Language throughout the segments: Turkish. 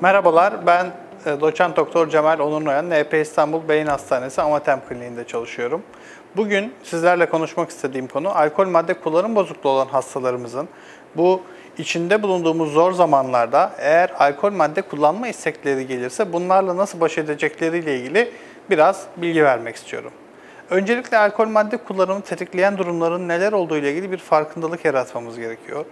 Merhabalar, ben e, doçent doktor Cemal Onur Noyan, NP İstanbul Beyin Hastanesi Amatem Kliniğinde çalışıyorum. Bugün sizlerle konuşmak istediğim konu alkol madde kullanım bozukluğu olan hastalarımızın bu içinde bulunduğumuz zor zamanlarda eğer alkol madde kullanma istekleri gelirse bunlarla nasıl baş edecekleriyle ilgili biraz bilgi vermek istiyorum. Öncelikle alkol madde kullanımı tetikleyen durumların neler olduğu ile ilgili bir farkındalık yaratmamız gerekiyor.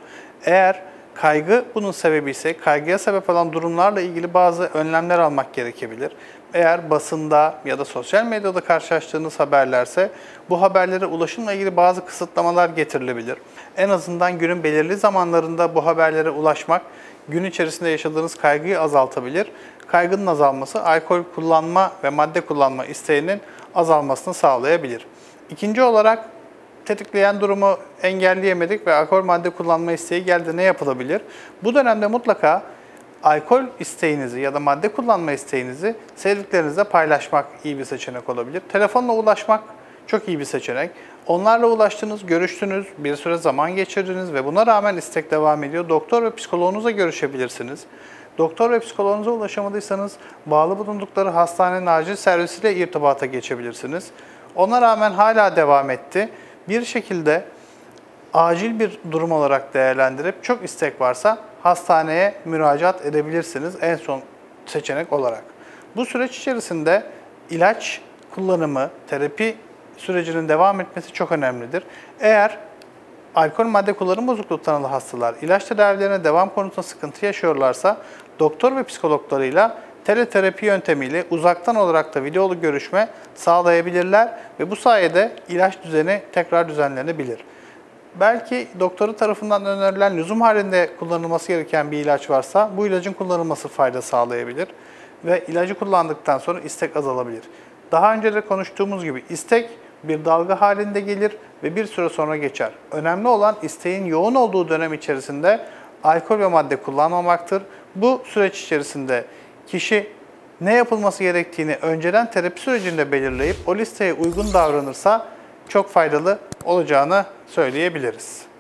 Eğer kaygı bunun sebebi ise kaygıya sebep olan durumlarla ilgili bazı önlemler almak gerekebilir. Eğer basında ya da sosyal medyada karşılaştığınız haberlerse bu haberlere ulaşımla ilgili bazı kısıtlamalar getirilebilir. En azından günün belirli zamanlarında bu haberlere ulaşmak gün içerisinde yaşadığınız kaygıyı azaltabilir. Kaygının azalması alkol kullanma ve madde kullanma isteğinin azalmasını sağlayabilir. İkinci olarak tetikleyen durumu engelleyemedik ve alkol madde kullanma isteği geldi ne yapılabilir? Bu dönemde mutlaka alkol isteğinizi ya da madde kullanma isteğinizi sevdiklerinizle paylaşmak iyi bir seçenek olabilir. Telefonla ulaşmak çok iyi bir seçenek. Onlarla ulaştınız, görüştünüz, bir süre zaman geçirdiniz ve buna rağmen istek devam ediyor. Doktor ve psikoloğunuzla görüşebilirsiniz. Doktor ve psikoloğunuza ulaşamadıysanız bağlı bulundukları hastanenin acil servisiyle irtibata geçebilirsiniz. Ona rağmen hala devam etti. Bir şekilde acil bir durum olarak değerlendirip çok istek varsa hastaneye müracaat edebilirsiniz en son seçenek olarak. Bu süreç içerisinde ilaç kullanımı, terapi sürecinin devam etmesi çok önemlidir. Eğer alkol madde kullanım bozukluğu tanılı hastalar ilaç tedavilerine devam konusunda sıkıntı yaşıyorlarsa doktor ve psikologlarıyla teleterapi yöntemiyle uzaktan olarak da videolu görüşme sağlayabilirler ve bu sayede ilaç düzeni tekrar düzenlenebilir. Belki doktoru tarafından önerilen lüzum halinde kullanılması gereken bir ilaç varsa bu ilacın kullanılması fayda sağlayabilir ve ilacı kullandıktan sonra istek azalabilir. Daha önce de konuştuğumuz gibi istek bir dalga halinde gelir ve bir süre sonra geçer. Önemli olan isteğin yoğun olduğu dönem içerisinde alkol ve madde kullanmamaktır. Bu süreç içerisinde kişi ne yapılması gerektiğini önceden terapi sürecinde belirleyip o listeye uygun davranırsa çok faydalı olacağını söyleyebiliriz.